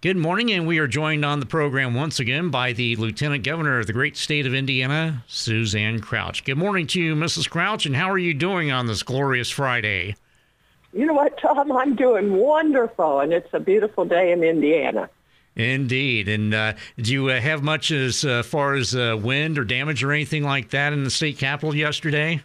Good morning, and we are joined on the program once again by the Lieutenant Governor of the great state of Indiana, Suzanne Crouch. Good morning to you, Mrs. Crouch, and how are you doing on this glorious Friday? You know what, Tom? I'm doing wonderful, and it's a beautiful day in Indiana. Indeed. And uh, do you uh, have much as uh, far as uh, wind or damage or anything like that in the state capitol yesterday?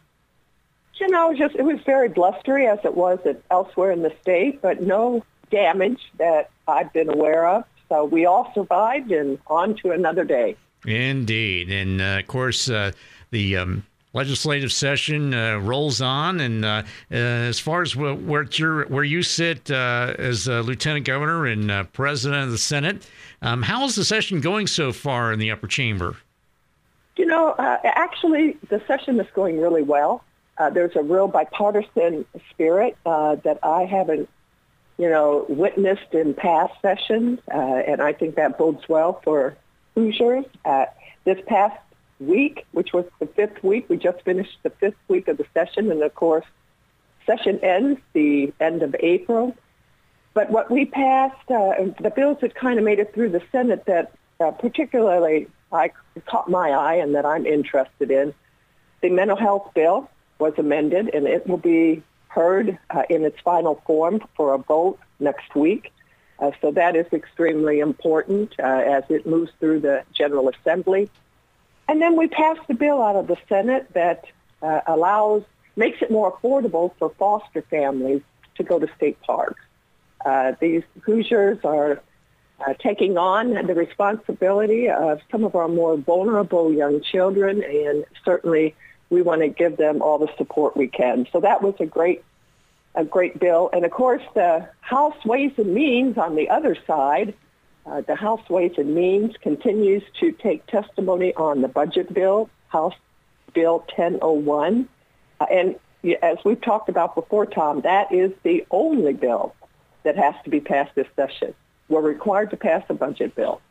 You know, just it was very blustery as it was elsewhere in the state, but no damage that I've been aware of. So we all survived and on to another day. Indeed. And uh, of course, uh, the um, legislative session uh, rolls on. And uh, uh, as far as where, where you sit uh, as lieutenant governor and president of the Senate, um, how is the session going so far in the upper chamber? You know, actually, the session is going really well. there's a real bipartisan spirit that I haven't you know, witnessed in past sessions, uh, and I think that bodes well for Hoosiers. Uh, this past week, which was the fifth week, we just finished the fifth week of the session, and of course, session ends the end of April. But what we passed, uh, the bills that kind of made it through the Senate that uh, particularly I caught my eye and that I'm interested in, the mental health bill was amended, and it will be heard uh, in its final form for a vote next week. Uh, so that is extremely important uh, as it moves through the General Assembly. And then we passed a bill out of the Senate that uh, allows, makes it more affordable for foster families to go to state parks. Uh, these Hoosiers are uh, taking on the responsibility of some of our more vulnerable young children, and certainly we want to give them all the support we can. So that was a great, a great bill. And of course, the House Ways and Means on the other side, uh, the House Ways and Means continues to take testimony on the budget bill, House Bill 1001. Uh, and as we've talked about before, Tom, that is the only bill that has to be passed this session. We're required to pass a budget bill.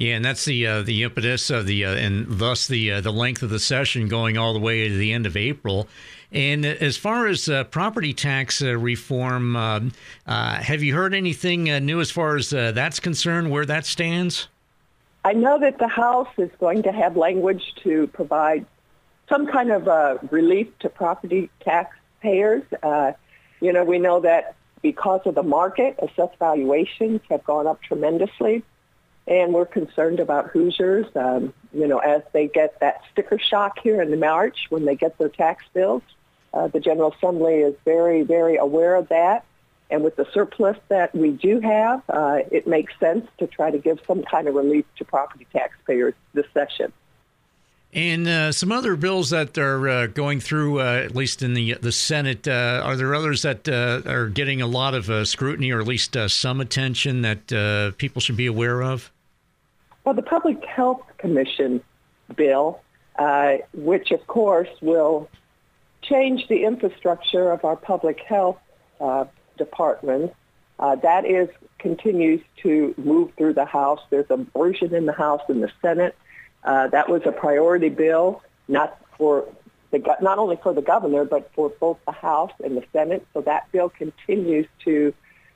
Yeah, and that's the uh, the impetus of the uh, and thus the uh, the length of the session going all the way to the end of April. And as far as uh, property tax uh, reform, um, uh, have you heard anything new as far as that's concerned? Where that stands? I know that the House is going to have language to provide some kind of relief to property taxpayers. you know, we know that because of the market, assessed valuations have gone up tremendously and we're concerned about Hoosiers, um, you know, as they get that sticker shock here in March when they get their tax bills. Uh, the General Assembly is very, very aware of that. And with the surplus that we do have, uh, it makes sense to try to give some kind of relief to property taxpayers this session. And uh, some other bills that are uh, going through, uh, at least in the the Senate, uh, are there others that uh, are getting a lot of uh, scrutiny, or at least some attention that people should be aware of? Well, the Public Health Commission bill, uh, which of course will change the infrastructure of our public health uh, department, uh, that is continues to move through the House. There's a version in the House and the Senate. Uh, that was a priority bill, not for the not only for the governor but for both the House and the Senate. So that bill continues to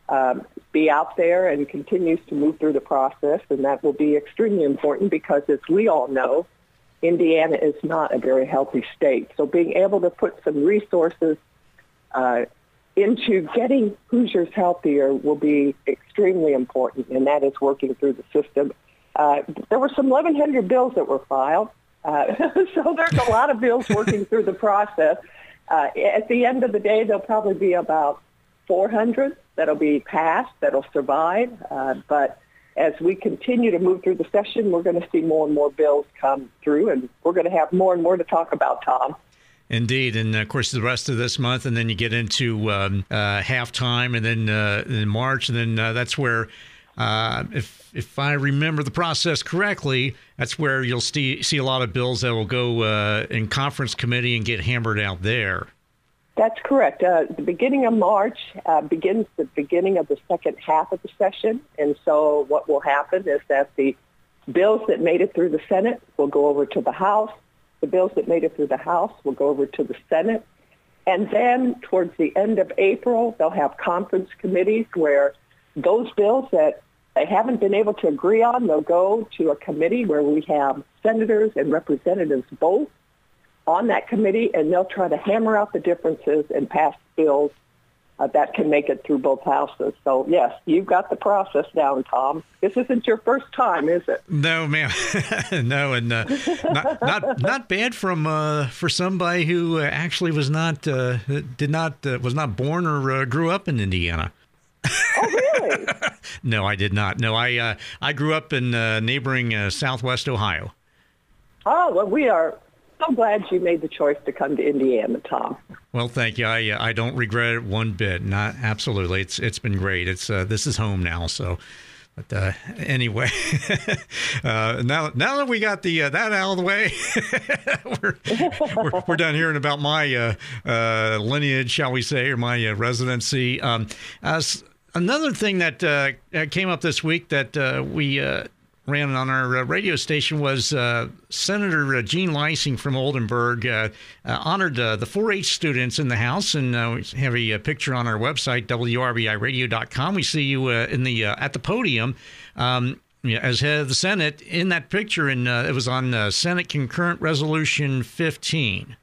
um, be out there and continues to move through the process, and that will be extremely important because, as we all know, Indiana is not a very healthy state. So being able to put some resources uh, into getting Hoosiers healthier will be extremely important, and that is working through the system. Uh, there were some 1,100 bills that were filed, uh, so there's a lot of bills working through the process. Uh, at the end of the day, there'll probably be about 400 that'll be passed, that'll survive. Uh, but as we continue to move through the session, we're going to see more and more bills come through, and we're going to have more and more to talk about, Tom. Indeed, and of course the rest of this month, and then you get into um, uh, halftime, and then uh, in March, and then uh, that's where, uh, if if I remember the process correctly, that's where you'll see see a lot of bills that will go uh, in conference committee and get hammered out there. That's correct. Uh, the beginning of March uh, begins the beginning of the second half of the session. And so what will happen is that the bills that made it through the Senate will go over to the House. The bills that made it through the House will go over to the Senate. And then towards the end of April, they'll have conference committees where those bills that they haven't been able to agree on, they'll go to a committee where we have senators and representatives both on that committee, and they'll try to hammer out the differences and pass bills uh, that can make it through both houses. So yes, you've got the process down, Tom. This isn't your first time, is it? No, ma'am. no, and uh, not, not not bad from uh, for somebody who actually was not uh, did not uh, was not born or uh, grew up in Indiana. Oh, really? no, I did not. No, I I grew up in neighboring Southwest Ohio. Oh well, we are so glad you made the choice to come to Indiana, Tom. Well, thank you. I I don't regret it one bit. Not absolutely. It's it's been great. It's uh, this is home now. So. But uh, anyway, uh, now now that we got the uh, that out of the way, we're, we're, we're, done hearing about my uh, uh, lineage, shall we say, or my uh, residency. Um, another thing that came up this week that we ran on our uh, radio station was uh, Senator uh, Jean Leising from Oldenburg uh, uh, honored the 4-H students in the House, and we have a, a, picture on our website wrbiradio.com. We see you in the at the podium. Um, as head of the Senate in that picture, and it was on Senate Concurrent Resolution 15.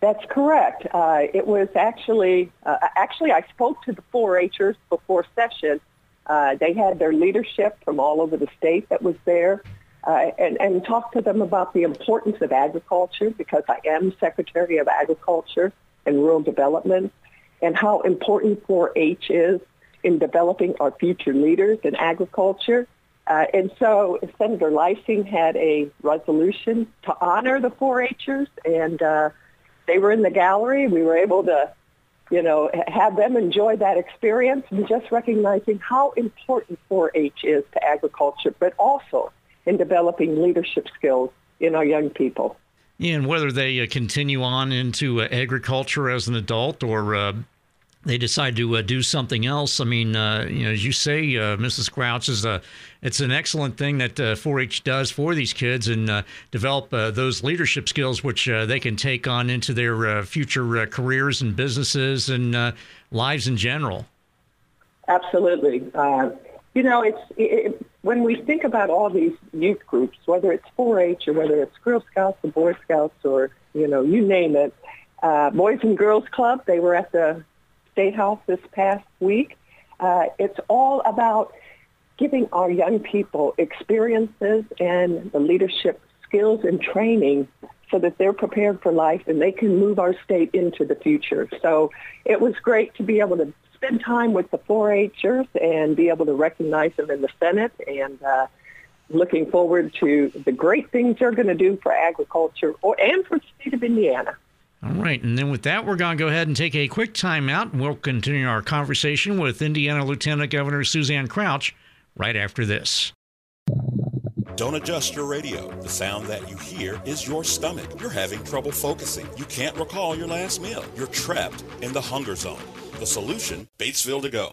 That's correct. it was actually actually I spoke to the 4-Hers before session, uh, they had their leadership from all over the state that was there uh, and, and talked to them about the importance of agriculture because I am Secretary of Agriculture and Rural Development and how important 4-H is in developing our future leaders in agriculture. Uh, and so Senator Leising had a resolution to honor the 4-Hers, and uh, they were in the gallery. We were able to you know, have them enjoy that experience and just recognizing how important 4-H is to agriculture, but also in developing leadership skills in our young people. And whether they uh, continue on into uh, agriculture as an adult or uh, they decide to uh, do something else. I mean, uh, you know, as you say, uh, Mrs. Crouch is a it's an excellent thing that 4-H uh, does for these kids and uh, develop uh, those leadership skills which they can take on into their future careers and businesses and lives in general. Absolutely. you know, it's it, when we think about all these youth groups, whether it's 4-H or whether it's Girl Scouts or Boy Scouts or you know, you name it. Boys and Girls Club, they were at the State House this past week. Uh, it's all about giving our young people experiences and the leadership skills and training so that they're prepared for life and they can move our state into the future. So it was great to be able to spend time with the 4-Hers and be able to recognize them in the Senate and uh, looking forward to the great things they're going to do for agriculture or, and for the state of Indiana. All right, and then with that, we're going to go ahead and take a quick timeout. we'll continue our conversation with Indiana Lieutenant Governor Suzanne Crouch right after this. Don't adjust your radio. The sound that you hear is your stomach. You're having trouble focusing. You can't recall your last meal. You're trapped in the hunger zone. The solution Batesville to go.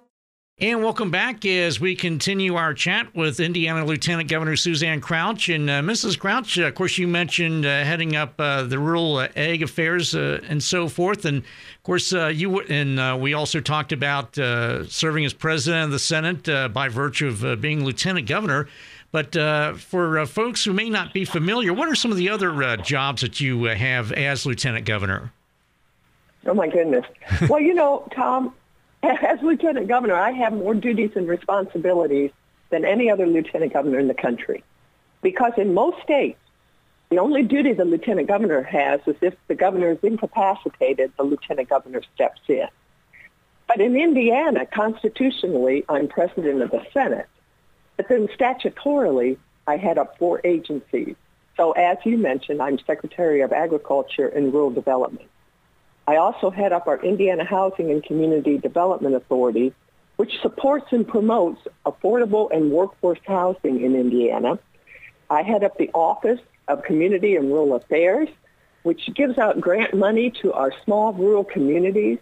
And welcome back as we continue our chat with Indiana Lieutenant Governor Suzanne Crouch. And uh, Mrs. Crouch, uh, of course, you mentioned uh, heading up uh, the rural uh, ag affairs and so forth. And of course, you and we also talked about serving as president of the Senate by virtue of being lieutenant governor. But for folks who may not be familiar, what are some of the other jobs that you have as lieutenant governor? Oh my goodness. well, you know, Tom, as lieutenant governor, I have more duties and responsibilities than any other lieutenant governor in the country. Because in most states, the only duty the lieutenant governor has is if the governor is incapacitated, the lieutenant governor steps in. But in Indiana, constitutionally, I'm president of the Senate. But then statutorily, I head up four agencies. So as you mentioned, I'm Secretary of Agriculture and Rural Development. I also head up our Indiana Housing and Community Development Authority, which supports and promotes affordable and workforce housing in Indiana. I head up the Office of Community and Rural Affairs, which gives out grant money to our small rural communities.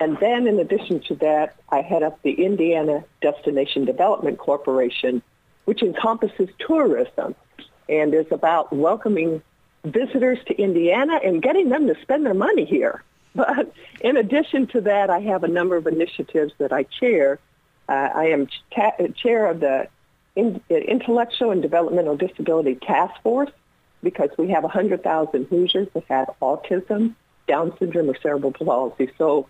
And then in addition to that, I head up the Indiana Destination Development Corporation, which encompasses tourism and is about welcoming visitors to Indiana and getting them to spend their money here. But in addition to that, I have a number of initiatives that I chair. Uh, I am cha- chair of the in- Intellectual and Developmental Disability Task Force because we have 100,000 Hoosiers that have autism, Down syndrome, or cerebral palsy. So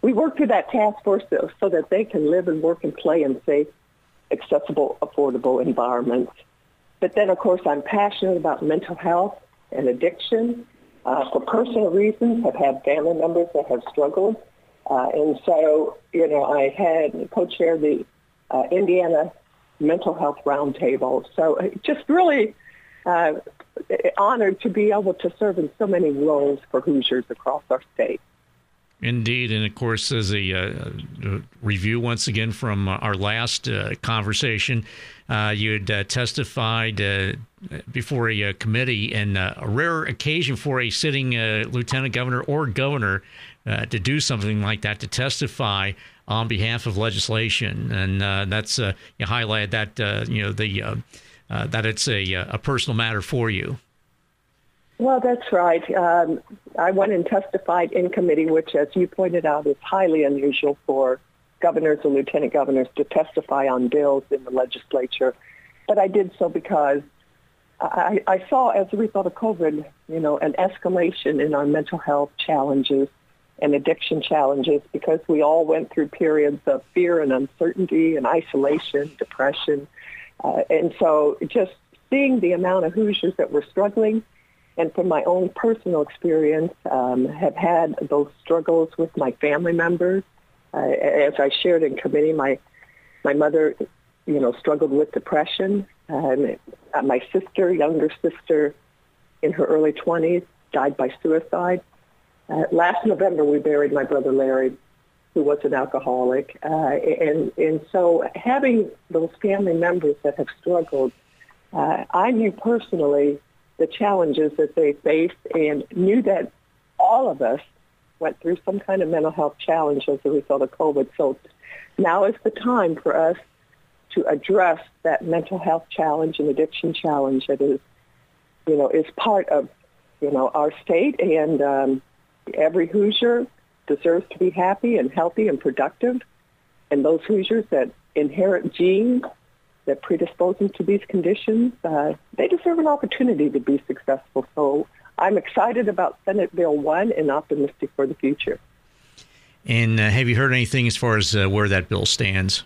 we work through that task force so, so that they can live and work and play in safe, accessible, affordable environments. But then, of course, I'm passionate about mental health and addiction. Uh, for personal reasons, I've had family members that have struggled. Uh, and so, you know, I had co-chaired the uh, Indiana Mental Health Roundtable. So uh, just really uh, honored to be able to serve in so many roles for Hoosiers across our state. Indeed, and of course, as a, uh, uh review once again from uh, our last uh, conversation, uh, you had uh, testified uh, before a, uh, committee, and a rare occasion for a sitting lieutenant governor or governor to do something like that to testify on behalf of legislation, and that's you highlighted that you know the that it's a a personal matter for you. Well, that's right. Um, I went and testified in committee, which, as you pointed out, is highly unusual for governors or lieutenant governors to testify on bills in the legislature. But I did so because I, I saw, as a result of COVID, you know, an escalation in our mental health challenges and addiction challenges because we all went through periods of fear and uncertainty and isolation, depression. Uh, and so just seeing the amount of Hoosiers that were struggling – and from my own personal experience, um, have had those struggles with my family members. Uh, as I shared in committee, my my mother, you know, struggled with depression. Um, my sister, younger sister, in her early 20s, died by suicide. Uh, last November, we buried my brother Larry, who was an alcoholic, uh, and and so having those family members that have struggled, uh, I knew personally the challenges that they faced and knew that all of us went through some kind of mental health challenge as a result of COVID. So now is the time for us to address that mental health challenge and addiction challenge that is, you know, is part of, you know, our state and um, every Hoosier deserves to be happy and healthy and productive. And those Hoosiers that inherit genes that predispose them to these conditions, uh, they deserve an opportunity to be successful. So I'm excited about Senate Bill 1 and optimistic for the future. And uh, have you heard anything as far as uh, where that bill stands?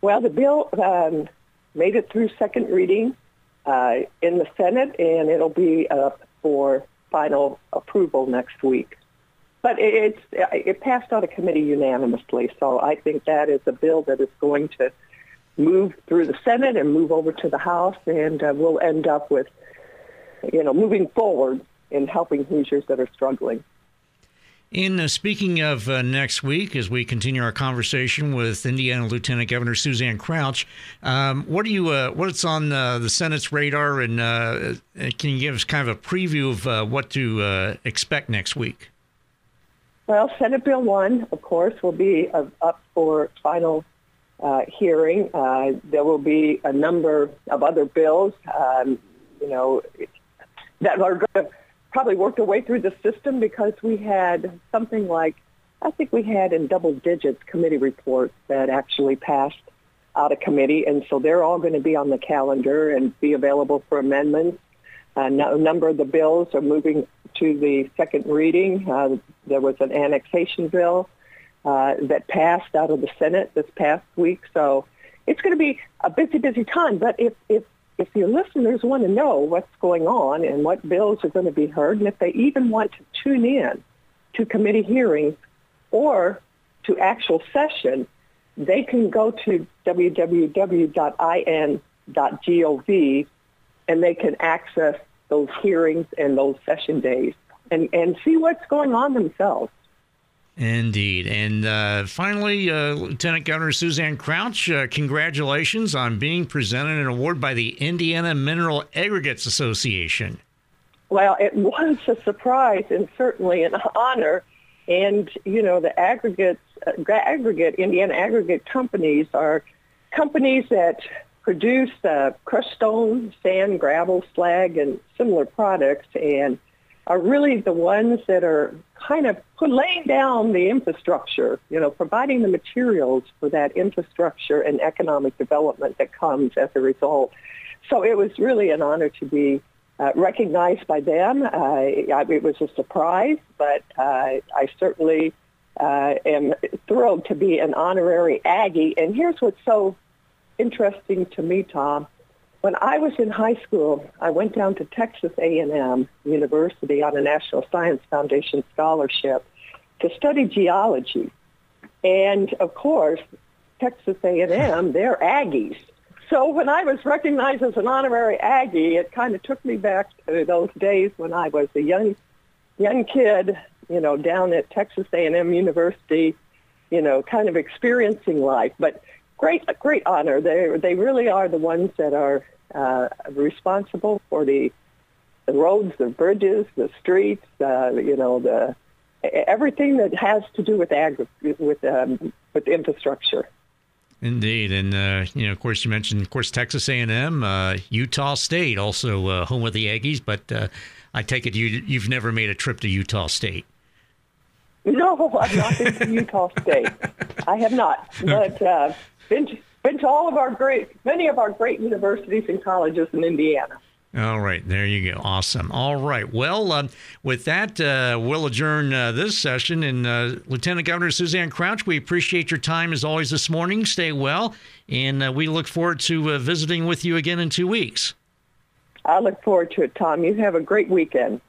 Well, the bill um, made it through second reading uh, in the Senate, and it'll be up for final approval next week. But it's it passed out of committee unanimously, so I think that is a bill that is going to move through the Senate and move over to the House, and uh, we'll end up with, you know, moving forward in helping Hoosiers that are struggling. In uh, speaking of uh, next week, as we continue our conversation with Indiana Lieutenant Governor Suzanne Crouch, um, what are you? Uh, what's on uh, the Senate's radar, and uh, can you give us kind of a preview of uh, what to expect next week? Well, Senate Bill One, of course, will be up for final uh, hearing. Uh, there will be a number of other bills, um, you know, that are going to probably work their way through the system because we had something like, I think we had in double digits committee reports that actually passed out of committee, and so they're all going to be on the calendar and be available for amendments. Uh, a number of the bills are moving to the second reading. Uh, there was an annexation bill uh, that passed out of the Senate this past week. So it's going to be a busy, busy time. But if, if, if your listeners want to know what's going on and what bills are going to be heard, and if they even want to tune in to committee hearings or to actual session, they can go to www.in.gov and they can access those hearings and those session days and, and see what's going on themselves. Indeed. And uh, finally, uh, Lieutenant Governor Suzanne Crouch, uh, congratulations on being presented an award by the Indiana Mineral Aggregates Association. Well, it was a surprise and certainly an honor. And, you know, the aggregates, uh, aggregate, Indiana aggregate companies are companies that produce crushed stone, sand, gravel, slag, and similar products and are really the ones that are kind of laying down the infrastructure, you know, providing the materials for that infrastructure and economic development that comes as a result. So it was really an honor to be uh, recognized by them. Uh, it was a surprise, but uh, I certainly uh, am thrilled to be an honorary Aggie. And here's what's so interesting to me, Tom. When I was in high school, I went down to Texas A&M University on a National Science Foundation scholarship to study geology. And of course, Texas A&M, they're Aggies. So when I was recognized as an honorary Aggie, it kind of took me back to those days when I was a young, young kid, you know, down at Texas A&M University, you know, kind of experiencing life. But great, great honor. They they really are the ones that are uh, responsible for the the roads, the bridges, the streets, uh, you know, the everything that has to do with agri- with um, with infrastructure. Indeed, and uh, you know, of course, you mentioned, of course, Texas A&M, uh, Utah State, also uh, home of the Aggies. But uh, I take it you you've never made a trip to Utah State. No, I've not been to Utah State. I have not, but uh, been to, been to all of our great, many of our great universities and colleges in Indiana. All right, there you go. Awesome. All right. Well, uh, with that, uh, we'll adjourn uh, this session. And uh, Lieutenant Governor Suzanne Crouch, we appreciate your time as always this morning. Stay well, and uh, we look forward to uh, visiting with you again in two weeks. I look forward to it, Tom. You have a great weekend.